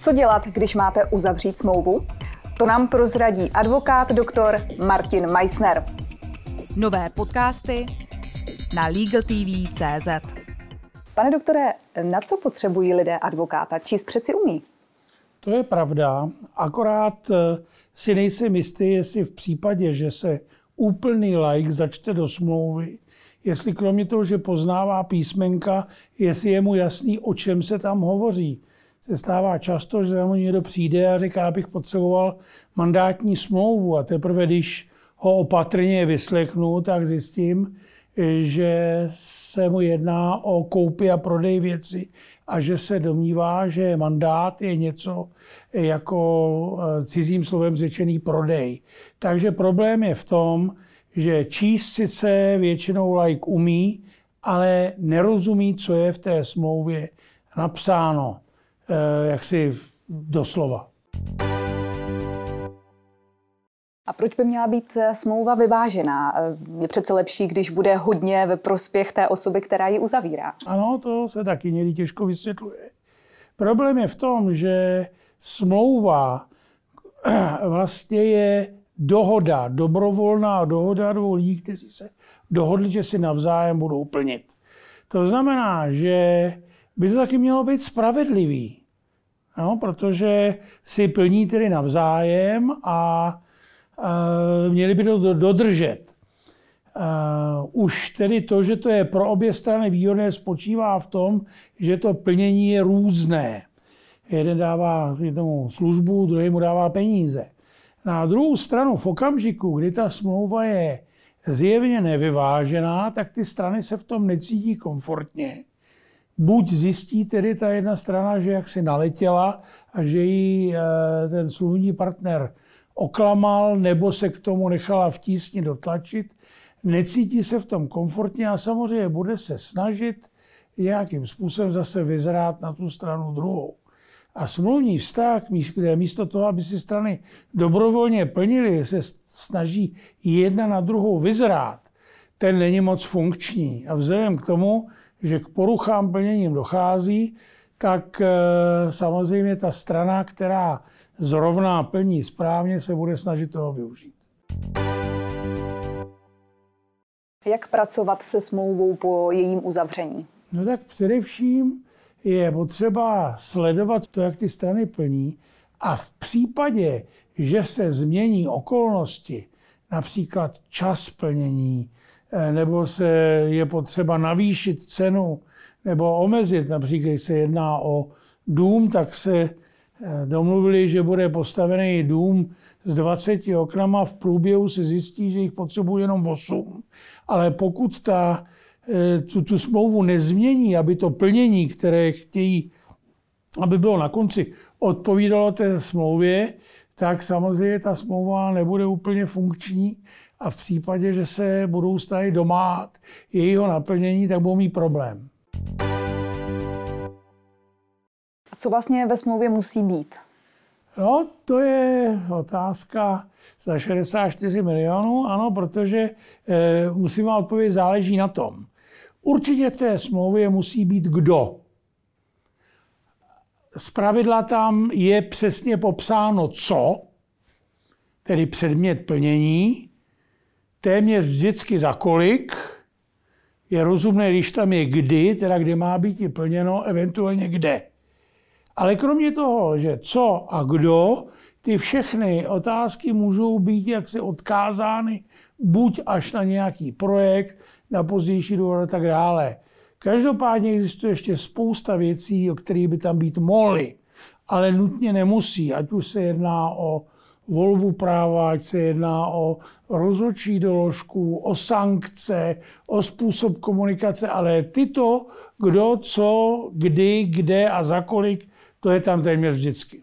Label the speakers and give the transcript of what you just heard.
Speaker 1: Co dělat, když máte uzavřít smlouvu? To nám prozradí advokát doktor Martin Meissner.
Speaker 2: Nové podcasty na LegalTV.cz
Speaker 1: Pane doktore, na co potřebují lidé advokáta? Číst přeci umí.
Speaker 3: To je pravda, akorát eh, si nejsem jistý, jestli v případě, že se úplný like začte do smlouvy, jestli kromě toho, že poznává písmenka, jestli je mu jasný, o čem se tam hovoří. Se stává často, že za mnou někdo přijde a říká, abych potřeboval mandátní smlouvu a teprve, když ho opatrně vyslechnu, tak zjistím, že se mu jedná o koupy a prodej věci a že se domnívá, že mandát je něco jako eh, cizím slovem řečený prodej. Takže problém je v tom, že číst sice většinou like umí, ale nerozumí, co je v té smlouvě napsáno, eh, jak si doslova.
Speaker 1: A proč by měla být eh, smlouva vyvážená? Je přece lepší, když bude hodně ve prospěch té osoby, která ji uzavírá.
Speaker 3: Ano, to se taky někdy těžko vysvětluje. Problém je v tom, že smlouva vlastně je dohoda, dobrovolná dohoda dvou lidí, kteří se dohodli, že si navzájem budou plnit. To znamená, že by to taky mělo být spravedlivý, no, protože si plní tedy navzájem a uh, měli by to dodržet. Uh, už tedy to, že to je pro obě strany výhodné, spočívá v tom, že to plnění je různé. Jeden dává jednomu službu, druhý mu dává peníze. Na druhou stranu, v okamžiku, kdy ta smlouva je zjevně nevyvážená, tak ty strany se v tom necítí komfortně. Buď zjistí tedy ta jedna strana, že jak si naletěla a že jí eh, ten smluvní partner oklamal nebo se k tomu nechala v tísni dotlačit, necítí se v tom komfortně a samozřejmě bude se snažit nějakým způsobem zase vyzrát na tu stranu druhou. A smluvní vztah, kde místo toho, aby si strany dobrovolně plnili, se snaží jedna na druhou vyzrát, ten není moc funkční. A vzhledem k tomu, že k poruchám plněním dochází, tak e, samozřejmě ta strana, která zrovna plní správně, se bude snažit toho využít.
Speaker 1: Jak pracovat se smlouvou po jejím uzavření?
Speaker 3: No tak především je potřeba sledovat to, jak ty strany plní a v případě, že se změní okolnosti, například čas plnění, eh, nebo se je potřeba navýšit cenu nebo omezit, například když se jedná o dům, tak se eh, domluvili, že bude postavený dům s 20 oknama, v průběhu se zjistí, že jich potřebuje jenom 8. Ale pokud ta Eh, tu, tu smlouvu nezmění, aby to plnění, které chtějí, aby bylo na konci, odpovídalo té smlouvě, tak samozřejmě ta smlouva nebude úplně funkční a v případě, že se budou stále domáhat jejího naplnění, tak budou mít problém.
Speaker 1: A co vlastně ve smlouvě musí být?
Speaker 3: No, to je otázka za 64 milionů, ano, protože e, musím vám odpovědět, záleží na tom. Určitě v té smlouvě musí být kdo. Z pravidla tam je přesně popsáno co, tedy předmět plnění, téměř vždycky za kolik, je rozumné, když tam je kdy, teda kde má být i plněno, eventuálně kde. Ale kromě toho, že co a kdo, ty všechny otázky můžou být jaksi odkázány buď až na nějaký projekt, na pozdější důvod a tak dále. Každopádně existuje ještě spousta věcí, o kterých by tam být mohly, ale nutně nemusí, ať už se jedná o volbu práva, ať se jedná o rozhodčí doložku, o sankce, o způsob komunikace, ale tyto, kdo, co, kdy, kde a za kolik, to je tam téměř vždycky.